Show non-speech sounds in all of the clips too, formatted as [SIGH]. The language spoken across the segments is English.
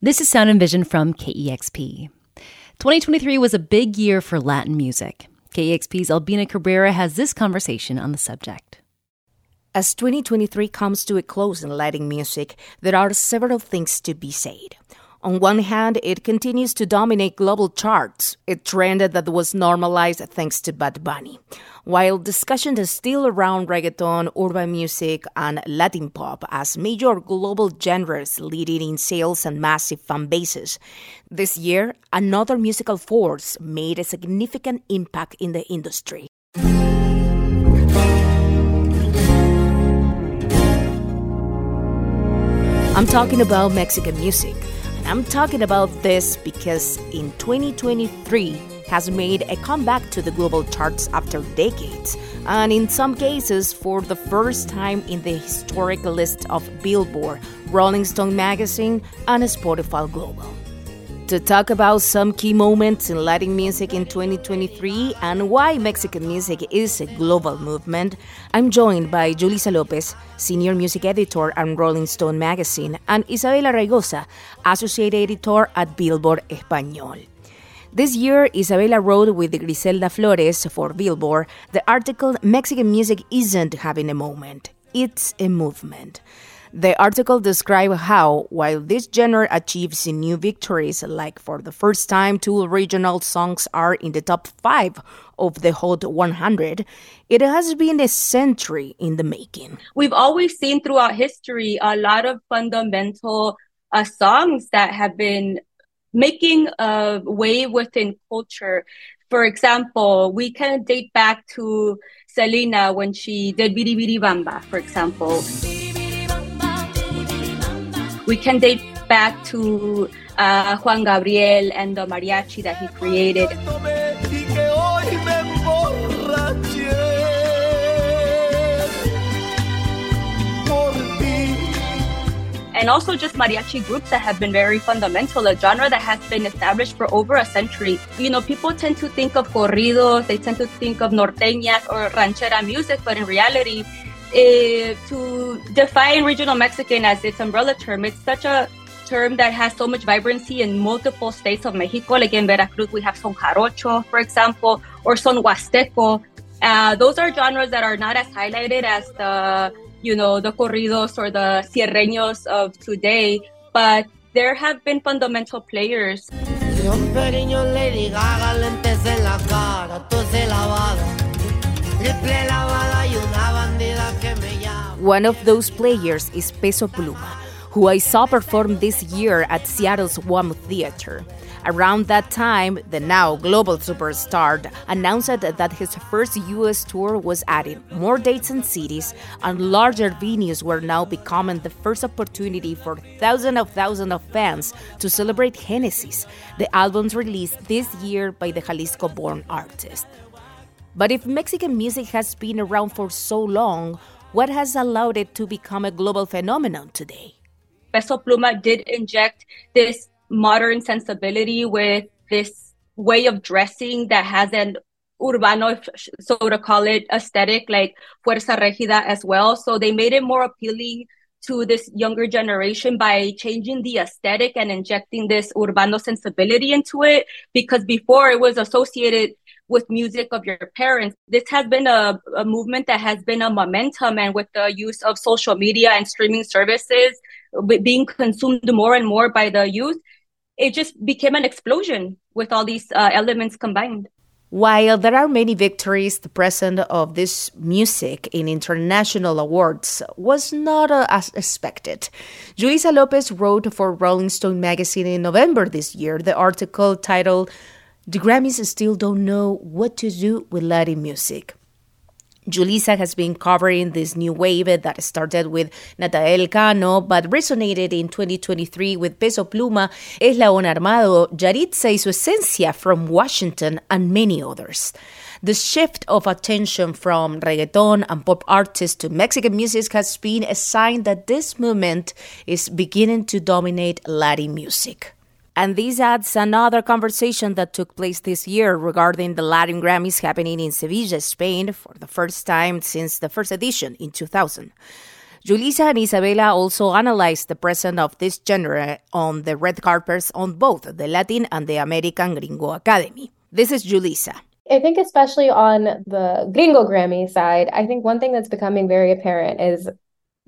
This is Sound and Vision from KEXP. 2023 was a big year for Latin music. KEXP's Albina Cabrera has this conversation on the subject. As 2023 comes to a close in Latin music, there are several things to be said. On one hand, it continues to dominate global charts, a trend that was normalized thanks to Bad Bunny. While discussion is still around reggaeton, urban music, and Latin pop as major global genres leading in sales and massive fan bases, this year, another musical force made a significant impact in the industry. I'm talking about Mexican music. I'm talking about this because in 2023 has made a comeback to the global charts after decades, and in some cases for the first time in the historic list of Billboard, Rolling Stone magazine, and Spotify Global to talk about some key moments in Latin music in 2023 and why Mexican music is a global movement, I'm joined by Julyssa Lopez, Senior Music Editor at Rolling Stone magazine, and Isabela Raygoza, Associate Editor at Billboard Español. This year, Isabela wrote with Griselda Flores for Billboard the article Mexican Music Isn't Having a Moment, It's a Movement. The article describes how, while this genre achieves new victories, like for the first time two regional songs are in the top five of the Hot 100, it has been a century in the making. We've always seen throughout history a lot of fundamental uh, songs that have been making a way within culture. For example, we can date back to Selena when she did Bidi Bidi Bamba, for example. We can date back to uh, Juan Gabriel and the mariachi that he created. and also just mariachi groups that have been very fundamental, a genre that has been established for over a century. You know, people tend to think of corridos, they tend to think of norteñas or ranchera music, but in reality, uh, to define regional Mexican as its umbrella term, it's such a term that has so much vibrancy in multiple states of Mexico. Like in Veracruz, we have son jarocho, for example, or son huasteco. Uh, those are genres that are not as highlighted as the, you know, the corridos or the sierreños of today, but there have been fundamental players. One of those players is Peso Pluma, who I saw perform this year at Seattle's WAMU Theater. Around that time, the now global superstar announced that his first US tour was adding more dates and cities, and larger venues were now becoming the first opportunity for thousands of thousands of fans to celebrate Genesis, the album's released this year by the Jalisco born artist. But if Mexican music has been around for so long, what has allowed it to become a global phenomenon today? Peso Pluma did inject this modern sensibility with this way of dressing that has an urbano, so to call it, aesthetic, like Fuerza Regida as well. So they made it more appealing to this younger generation by changing the aesthetic and injecting this urbano sensibility into it. Because before it was associated with music of your parents. This has been a, a movement that has been a momentum and with the use of social media and streaming services being consumed more and more by the youth, it just became an explosion with all these uh, elements combined. While there are many victories, the presence of this music in international awards was not uh, as expected. Julyssa Lopez wrote for Rolling Stone magazine in November this year the article titled the Grammys still don't know what to do with Latin music. Julyssa has been covering this new wave that started with Natanael Cano, but resonated in 2023 with Peso Pluma, Eslabón Armado, Yahritza y su esencia from Washington, and many others. The shift of attention from reggaeton and pop artists to Mexican music has been a sign that this movement is beginning to dominate Latin music. And this adds another conversation that took place this year regarding the Latin Grammys happening in Sevilla, Spain, for the first time since the first edition in 2000. Julyssa and Isabela also analyzed the presence of this genre on the red carpets on both the Latin and the American Gringo Academy. This is Julyssa. I think especially on the Gringo Grammy side, I think one thing that's becoming very apparent is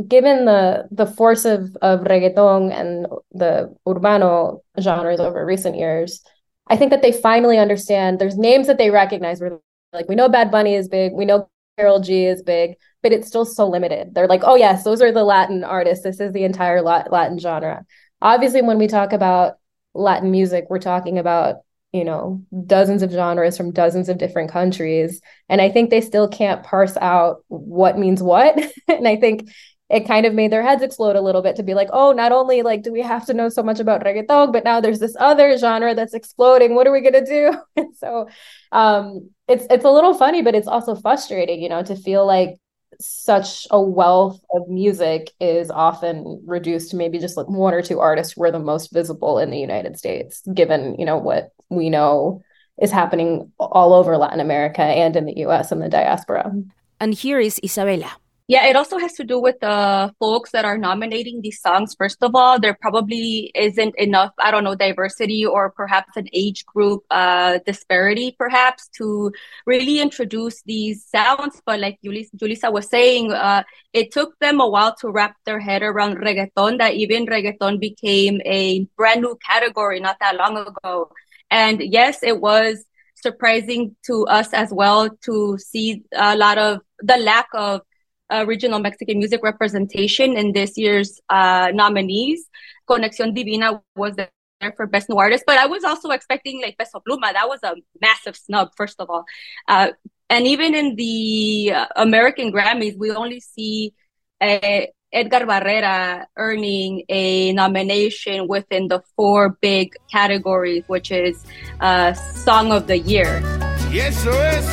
given the the force of of reggaeton and the urbano genres over recent years, I think that they finally understand there's names that they recognize where like we know Bad Bunny is big, we know Karol G is big, but it's still so limited. They're like, oh yes, those are the Latin artists. This is the entire Latin genre. Obviously, when we talk about Latin music, we're talking about you know dozens of genres from dozens of different countries and i think they still can't parse out what means what [LAUGHS] and i think it kind of made their heads explode a little bit to be like oh not only like do we have to know so much about reggaeton but now there's this other genre that's exploding what are we to do [LAUGHS] and so um it's it's a little funny but it's also frustrating you know to feel like such a wealth of music is often reduced to maybe just like one or two artists who are the most visible in the United States, given, you know, what we know is happening all over Latin America and in the US and the diaspora. And here is Isabela. Yeah, it also has to do with the folks that are nominating these songs. First of all, there probably isn't enough, I don't know, diversity or perhaps an age group uh, disparity, perhaps, to really introduce these sounds. But like Julyssa was saying, uh, it took them a while to wrap their head around reggaeton, that even reggaeton became a brand new category not that long ago. And yes, it was surprising to us as well to see a lot of the lack of uh, regional Mexican music representation in this year's uh, nominees. Conexión Divina was there for Best New Artist, but I was also expecting like Peso Pluma. That was a massive snub, first of all. Uh, and even in the uh, American Grammys, we only see uh, Edgar Barrera earning a nomination within the four big categories, which is uh, Song of the Year. Y eso es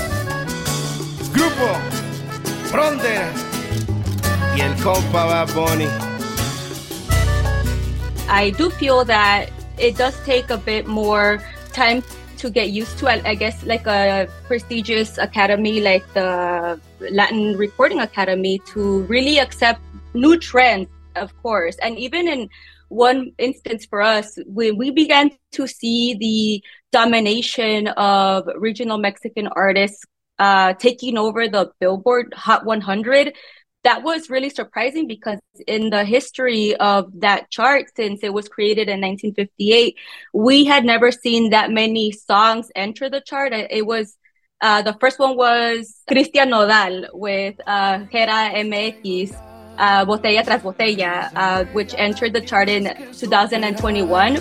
Grupo Frontera y el compa Bad Bunny. I do feel that it does take a bit more time to get used to. I, I guess like a prestigious academy like the Latin Recording Academy to really accept new trends, of course, and even in one instance for us, when we began to see the domination of regional Mexican artists uh, taking over the Billboard Hot 100, that was really surprising because in the history of that chart, since it was created in 1958, we had never seen that many songs enter the chart. It was uh, the first one was Christian Nodal with uh, Gera MX, uh, Botella tras Botella, uh, which entered the chart in 2021.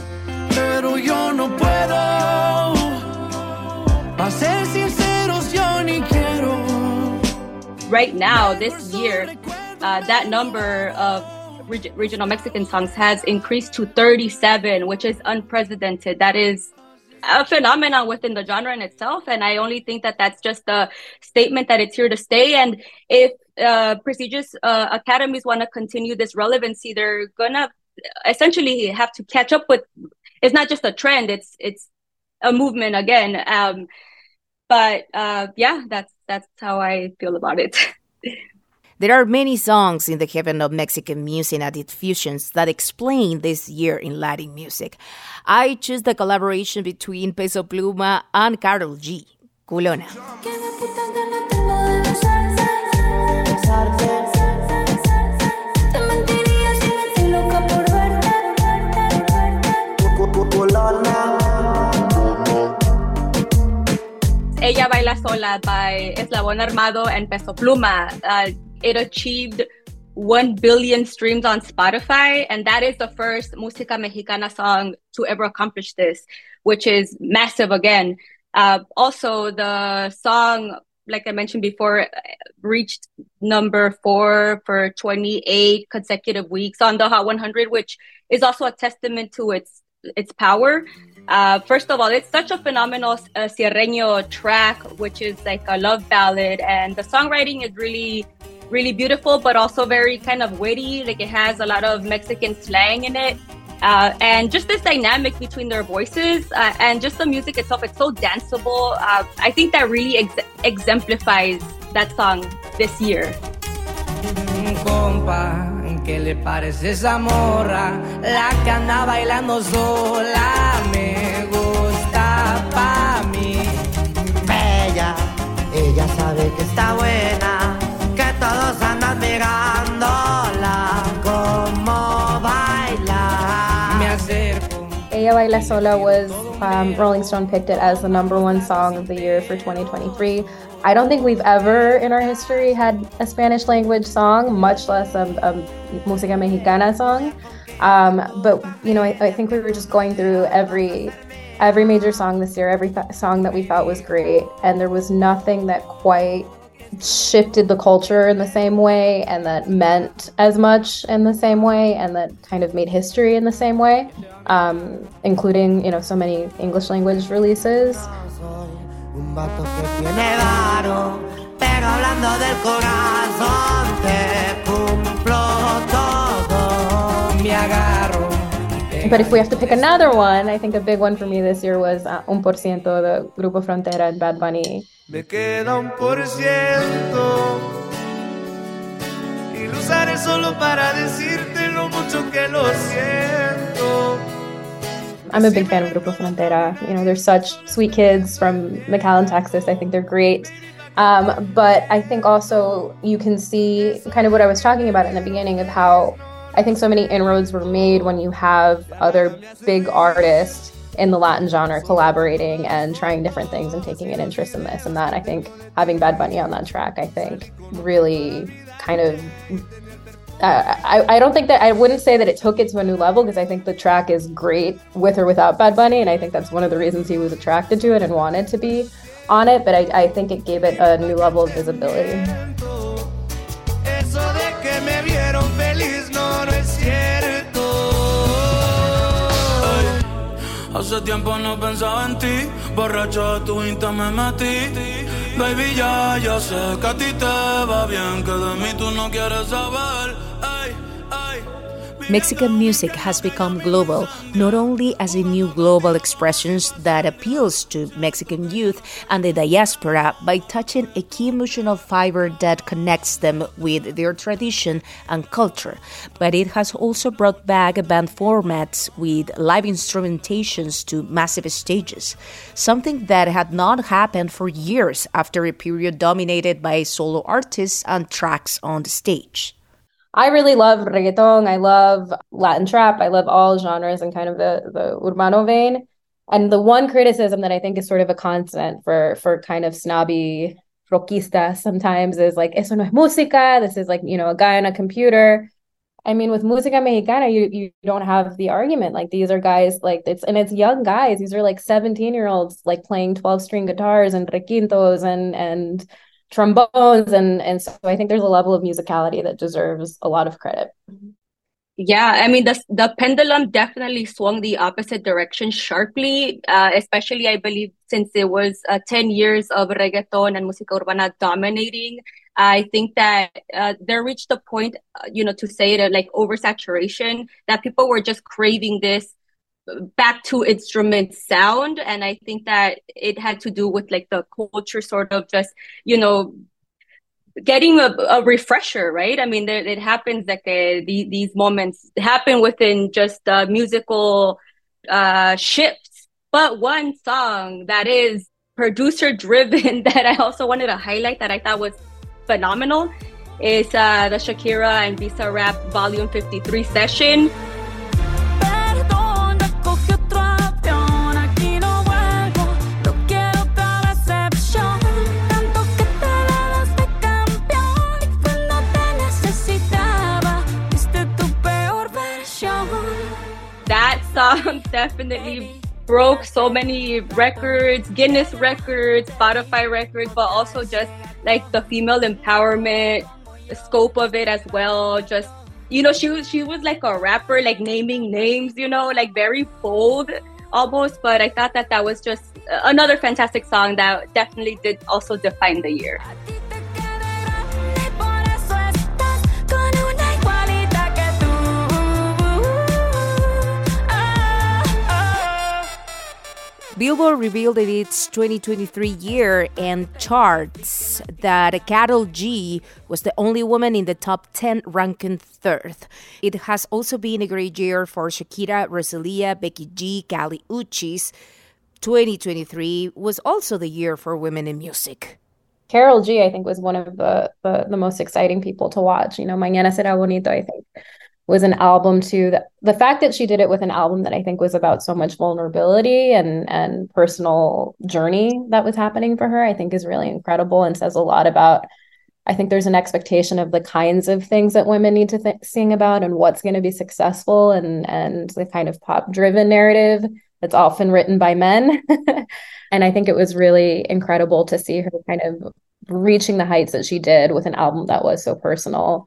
Right now, this year, uh, that number of reg- regional Mexican songs has increased to 37, which is unprecedented. That is a phenomenon within the genre in itself. And I only think that that's just a statement that it's here to stay. And if uh, prestigious uh, academies want to continue this relevancy, they're gonna essentially have to catch up with. It's not just a trend; it's it's a movement again. Um, but uh, yeah, that's that's how I feel about it. [LAUGHS] There are many songs in the heaven of Mexican music and its fusions that explain this year in Latin music. I choose the collaboration between Peso Pluma and Karol G, Qlona. Ella Baila Sola by Eslabón Armado and Peso Pluma. Uh, it achieved 1 billion streams on Spotify, and that is the first Música Mexicana song to ever accomplish this, which is massive again. Uh, also, the song, like I mentioned before, reached number four for 28 consecutive weeks on the Hot 100, which is also a testament to its its power. Uh, first of all, it's such a phenomenal uh, Sierreño track, which is like a love ballad, and the songwriting is really, really beautiful, but also very kind of witty. Like it has a lot of Mexican slang in it. Uh, and just this dynamic between their voices uh, and just the music itself, it's so danceable. Uh, I think that really ex- exemplifies that song this year. ¿Qué le parece esa morra? La que anda bailando sola me gusta pa' mí. Bella, ella sabe que está buena, que todos andan mirándola como baila. Me acerco. Ella Baila Sola was um, Rolling Stone picked it as the number one song of the year for 2023. I don't think we've ever in our history had a Spanish language song, much less a, a música mexicana song. Um, but you know, I, I, think we were just going through every every major song this year, every th- song that we thought was great, and there was nothing that quite shifted the culture in the same way and that meant as much in the same way and that kind of made history in the same way um, including you know so many english language releases vato que tiene varo, pero hablando del corazón te cumplo todo. Me agarro. But if we have to pick another one, I think a big one for me this year was uh, Un Por Ciento, the Grupo Frontera and Bad Bunny. Me queda un por ciento y lo usaré solo para decirte lo mucho que lo siento. I'm a big fan of Grupo Frontera. You know, they're such sweet kids from McAllen, Texas. I think they're great. Um, but I think also you can see kind of what I was talking about in the beginning of how I think so many inroads were made when you have other big artists in the Latin genre collaborating and trying different things and taking an interest in this and that. I think having Bad Bunny on that track, I think, really kind of uh, I, I don't think that I wouldn't say that it took it to a new level because I think the track is great with or without Bad Bunny, and I think that's one of the reasons he was attracted to it and wanted to be on it. But I, I think it gave it a new level of visibility. Hace tiempo no pensaba en ti, borracho tu insta me metí. Baby, ya, ya sé que a ti te va bien, que de mí tú no quieres saber. Mexican music has become global not only as a new global expression that appeals to Mexican youth and the diaspora by touching a key emotional fiber that connects them with their tradition and culture, but it has also brought back band formats with live instrumentations to massive stages, something that had not happened for years after a period dominated by solo artists and tracks on the stage. I really love reggaeton. I love Latin trap. I love all genres and kind of the the urbano vein. And the one criticism that I think is sort of a constant for for kind of snobby rockistas sometimes is like, eso no es música. This is like, you know, a guy on a computer. I mean, with música mexicana, you you don't have the argument. Like these are guys like it's and it's young guys. These are like 17 year olds like playing 12 string guitars and requintos and and trombones and and so I think there's a level of musicality that deserves a lot of credit. Yeah, I mean the the pendulum definitely swung the opposite direction sharply, uh, especially I believe since it was uh, ten years of reggaeton and música urbana dominating. I think that uh, there reached a point, uh, you know, to say it like oversaturation that people were just craving this back to instrument sound. And i think that it had to do with like the culture sort of just you know getting a, a refresher right? I mean there, it happens like uh, the, these moments happen within just uh, musical uh, shifts. But one song that is producer driven [LAUGHS] that i also wanted to highlight that i thought was phenomenal is uh, the shakira and Bizarrap volume 53 session [LAUGHS] definitely broke so many records, Guinness records, Spotify records, but also just like the female empowerment the scope of it as well. Just you know, she was she was like a rapper, like naming names, you know, like very bold almost. But I thought that that was just uh, another fantastic song that definitely did also define the year. Billboard revealed in its 2023 year and charts that Karol G was the only woman in the top 10 ranking third. It has also been a great year for Shakira, Rosalia, Becky G, Kali Uchis. 2023 was also the year for women in music. Karol G, I think, was one of the, the, the most exciting people to watch. You know, Mañana Será Bonito, I think, was an album too that the fact that she did it with an album that I think was about so much vulnerability and and personal journey that was happening for her, I think is really incredible and says a lot about I think there's an expectation of the kinds of things that women need to th- sing about and what's going to be successful and and the kind of pop driven narrative that's often written by men. [LAUGHS] and I think it was really incredible to see her kind of reaching the heights that she did with an album that was so personal.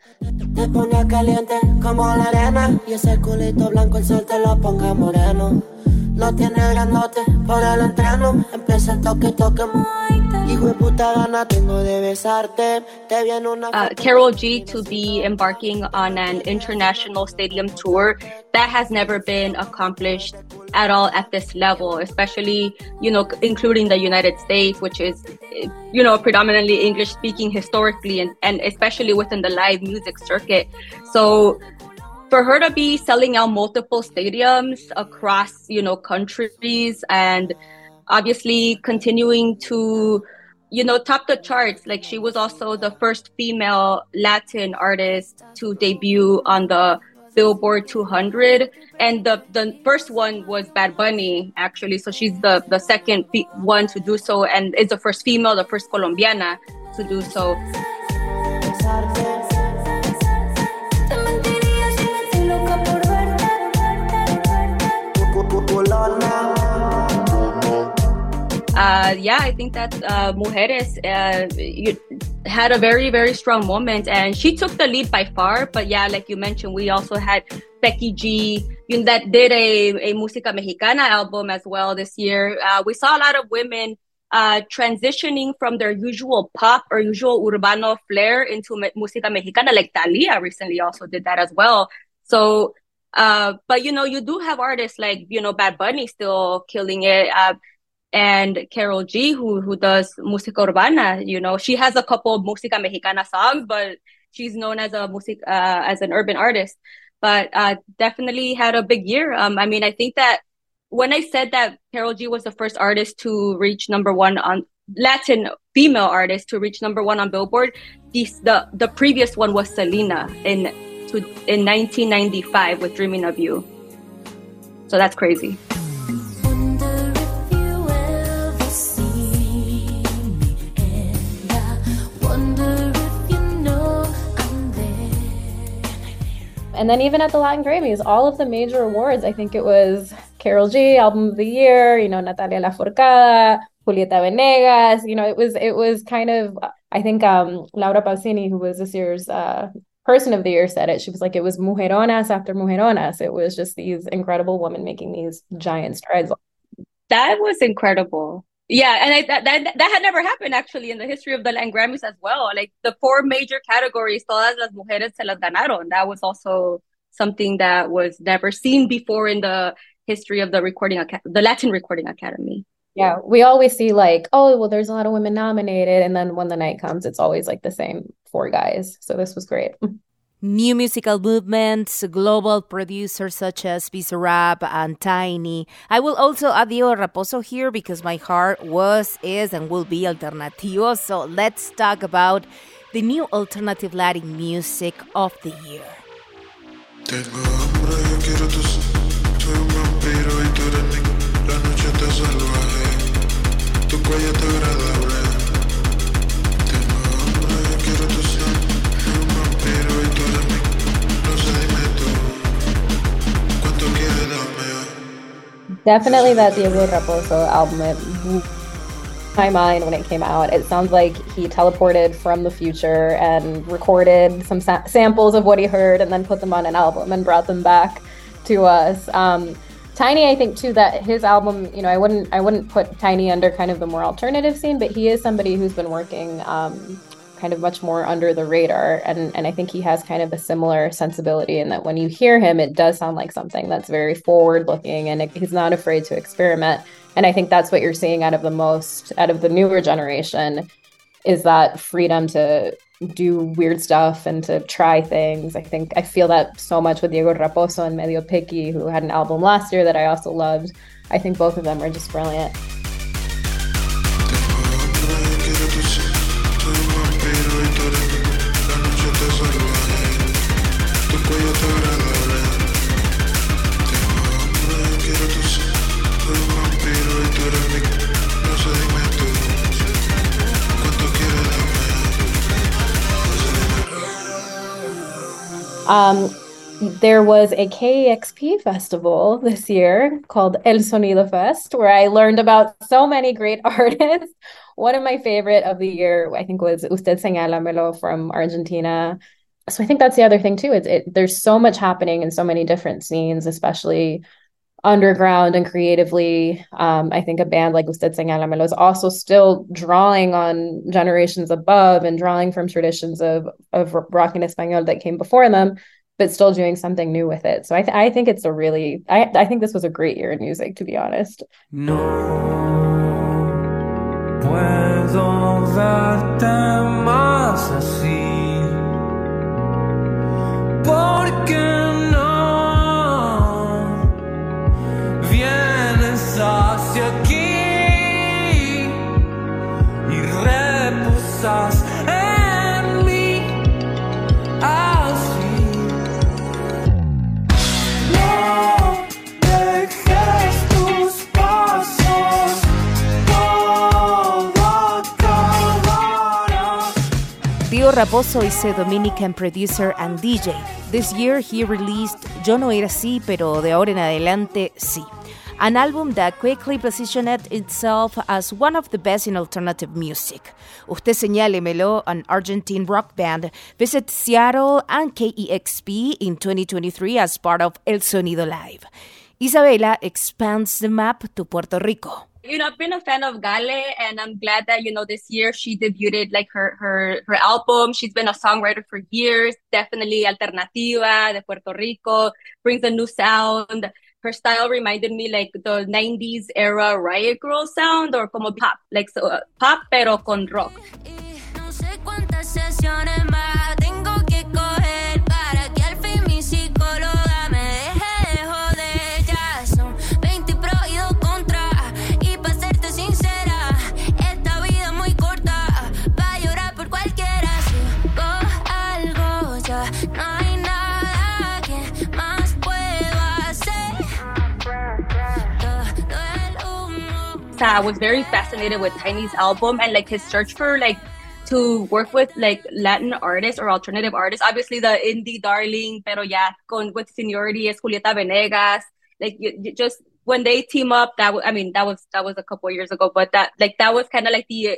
No tiene grandote por el entreno. Empieza el toque, toque. Uh, Karol G to be embarking on an international stadium tour that has never been accomplished at all at this level, especially, you know, including the United States, which is, you know, predominantly English speaking historically and, and especially within the live music circuit. So for her to be selling out multiple stadiums across, you know, countries and obviously continuing to you know top the charts. Like she was also the first female latin artist to debut on the billboard 200 and the the first one was bad bunny actually. So she's the the second one to do so. And is the first female the first colombiana to do so uh, yeah, I think that uh, Mujeres uh, had a very, very strong moment and she took the lead by far. But yeah, like you mentioned, we also had Becky G you know, that did a, a Música Mexicana album as well this year. Uh, we saw a lot of women uh, transitioning from their usual pop or usual urbano flair into me- Música Mexicana, like Thalia recently also did that as well. So, uh, but you know, you do have artists like, you know, Bad Bunny still killing it. Uh, and Karol G, who who does música urbana. You know, she has a couple of música mexicana songs, but she's known as a music uh, as an urban artist. But uh, definitely had a big year. Um, I mean, I think that when I said that Karol G was the first artist to reach number one on Latin female artist to reach number one on Billboard, the the, previous one was Selena in to, in 1995 with Dreaming of You. So that's crazy. And then even at the Latin Grammys, all of the major awards, I think it was Karol G, Album of the Year, you know, Natalia Lafourcade, Julieta Venegas, you know, it was it was kind of I think um Laura Pausini, who was this year's uh person of the year said it. She was like, it was mujeronas after mujeronas. It was just these incredible women making these giant strides. That was incredible. Yeah, and I, that, that that had never happened actually in the history of the Latin Grammys as well. Like the four major categories, todas las mujeres se las ganaron. That was also something that was never seen before in the history of the recording the Latin Recording Academy. Yeah, we always see like, oh, well, there's a lot of women nominated, and then when the night comes, it's always like the same four guys. So this was great. [LAUGHS] new musical movements, global producers such as Bizarrap and Tainy. I will also add Diego Raposo here because my heart was, is, and will be alternativo. So let's talk about the new alternative Latin music of the year. Definitely that Diego Raposo album. It blew my mind when it came out. It sounds like he teleported from the future and recorded some sa- samples of what he heard and then put them on an album and brought them back to us. Um, Tainy, I think too that his album, you know, I wouldn't I wouldn't put Tainy under kind of the more alternative scene, but he is somebody who's been working um, kind of much more under the radar. And, and I think he has kind of a similar sensibility in that when you hear him, it does sound like something that's very forward looking and it, he's not afraid to experiment. And I think that's what you're seeing out of the most, out of the newer generation, is that freedom to do weird stuff and to try things. I think I feel that so much with Diego Raposo and Medio Picky, who had an album last year that I also loved. I think both of them are just brilliant. Um, there was a KEXP festival this year called El Sonido Fest, where I learned about so many great [LAUGHS] artists. One of my favorite of the year, I think, was Usted Señálamelo from Argentina. So I think that's the other thing too. It's it, there's so much happening in so many different scenes, especially underground and creatively. Um, I think a band like Usted Señálamelo is also still drawing on generations above and drawing from traditions of of rock en español that came before them, but still doing something new with it. So I th- I think it's a really I I think this was a great year in music, to be honest. No puedo verte más así. Porque Raposo is a Dominican producer and DJ. This year he released Yo no era así, pero de ahora en adelante sí. An album that quickly positioned itself as one of the best in alternative music. Usted Señálemelo, an Argentine rock band, visited Seattle and KEXP in 2023 as part of El Sonido Live. Isabela expands the map to Puerto Rico you know, I've been a fan of Gale, and I'm glad that you know this year she debuted like her her her album. She's been a songwriter for years. Definitely alternativa de Puerto Rico brings a new sound. Her style reminded me like the '90s era Riot Girl sound, or como pop, like so, uh, pop pero con rock. I was very fascinated with Tainy's album and like his search for like to work with like Latin artists or alternative artists. Obviously, the indie darling, pero ya con with seniority is Julieta Venegas. Like you, you just when they team up, that I mean that was that was a couple years ago, but that like that was kind of like the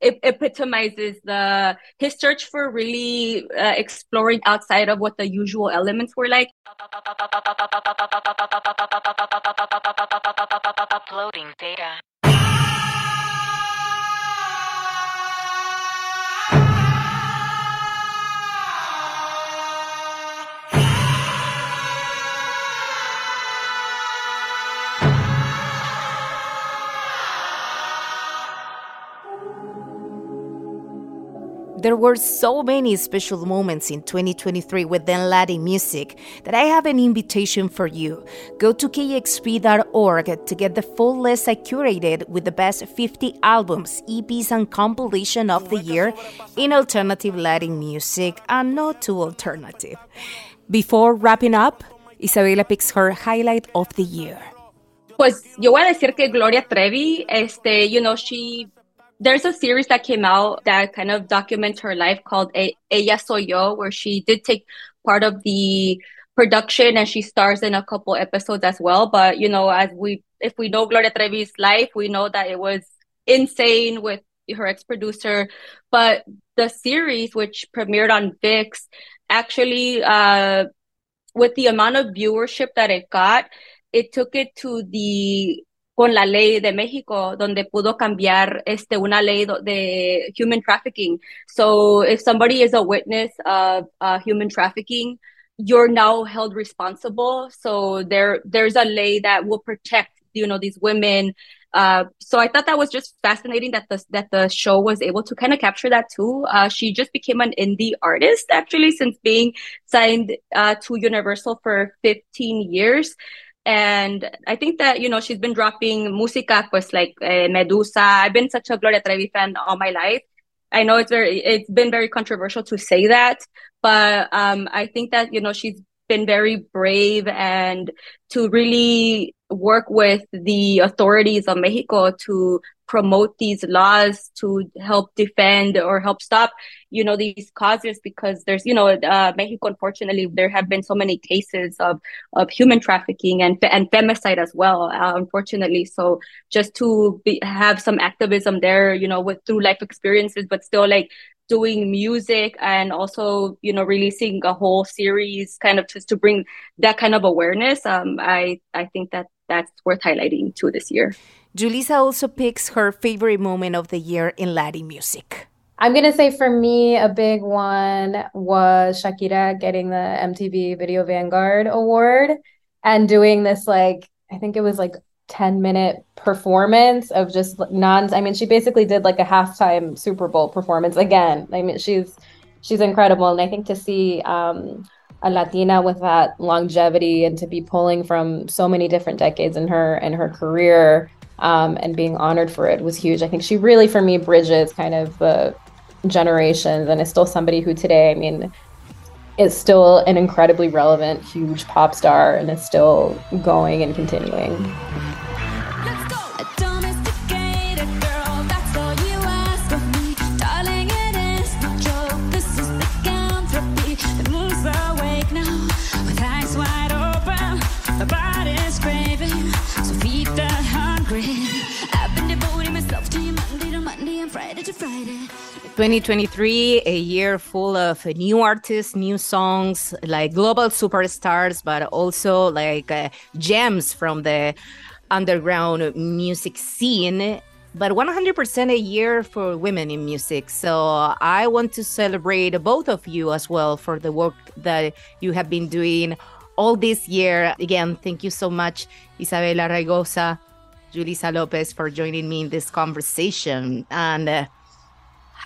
it epitomizes the his search for really uh, exploring outside of what the usual elements were like. Uploading data. There were so many special moments in 2023 within Latin music that I have an invitation for you. Go to kexp.org to get the full list I curated with the best 50 albums, EPs, and compilation of the year in alternative Latin music and not too alternative. Before wrapping up, Isabela picks her highlight of the year. Pues yo voy a decir que Gloria Trevi, este, you know, she there's a series that came out that kind of documents her life called Ella Soy Yo, where she did take part of the production and she stars in a couple episodes as well. But you know, as we if we know Gloria Trevi's life, we know that it was insane with her ex-producer. But the series, which premiered on VIX, actually uh, with the amount of viewership that it got, it took it to the con la ley de México, donde pudo cambiar este, una ley de human trafficking. So if somebody is a witness of uh, human trafficking, you're now held responsible. So there, there's a ley that will protect, you know, these women Uh, so I thought that was just fascinating that the that the show was able to kind of capture that too. Uh, she just became an indie artist actually since being signed uh, to Universal for 15 years. And I think that, you know, she's been dropping música, pues like uh, Medusa. I've been such a Gloria Trevi fan all my life. I know it's very, it's been very controversial to say that, but um, I think that, you know, she's been very brave and to really work with the authorities of Mexico to promote these laws to help defend or help stop, you know, these causes because there's, you know, uh, Mexico, unfortunately, there have been so many cases of, of human trafficking and, and femicide as well, uh, unfortunately. So just to be, have some activism there, you know, with through life experiences, but still like doing music and also you know releasing a whole series kind of just to bring that kind of awareness um i i think that that's worth highlighting too this year. Julyssa also picks her favorite moment of the year in latin music. I'm going to say for me a big one was shakira getting the mtv video vanguard award and doing this like i think it was like 10 minute performance of just non I mean she basically did like a halftime Super Bowl performance again. I mean she's she's incredible. And I think to see um a Latina with that longevity and to be pulling from so many different decades in her in her career um, and being honored for it was huge. I think she really for me bridges kind of the generations and is still somebody who today I mean is still an incredibly relevant huge pop star and is still going and continuing. 2023, a year full of new artists, new songs, like global superstars, but also like uh, gems from the underground music scene. But 100% a year for women in music. So I want to celebrate both of you as well for the work that you have been doing all this year. Again, thank you so much, Isabela Raygoza, Julyssa Lopez, for joining me in this conversation. And uh,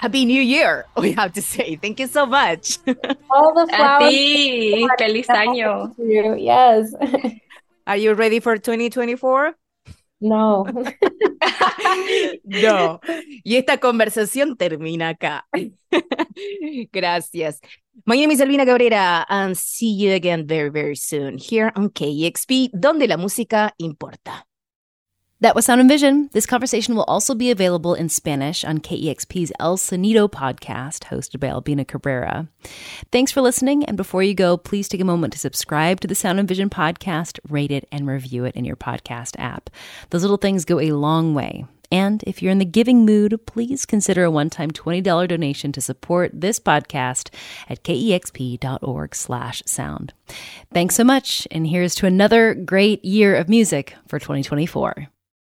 Happy New Year, we have to say. Thank you so much. All the flowers. Ti. Feliz año. Yes. [LAUGHS] Are you ready for 2024? No. [LAUGHS] no. Y esta conversación termina acá. [LAUGHS] Gracias. My name is Albina Cabrera and see you again very, very soon here on KEXP, donde la música importa. That was Sound and Vision. This conversation will also be available in Spanish on KEXP's El Sonido podcast, hosted by Albina Cabrera. Thanks for listening. And before you go, please take a moment to subscribe to the Sound and Vision podcast, rate it, and review it in your podcast app. Those little things go a long way. And if you're in the giving mood, please consider a one-time $20 donation to support this podcast at kexp.org slash sound. Thanks so much, and here's to another great year of music for 2024.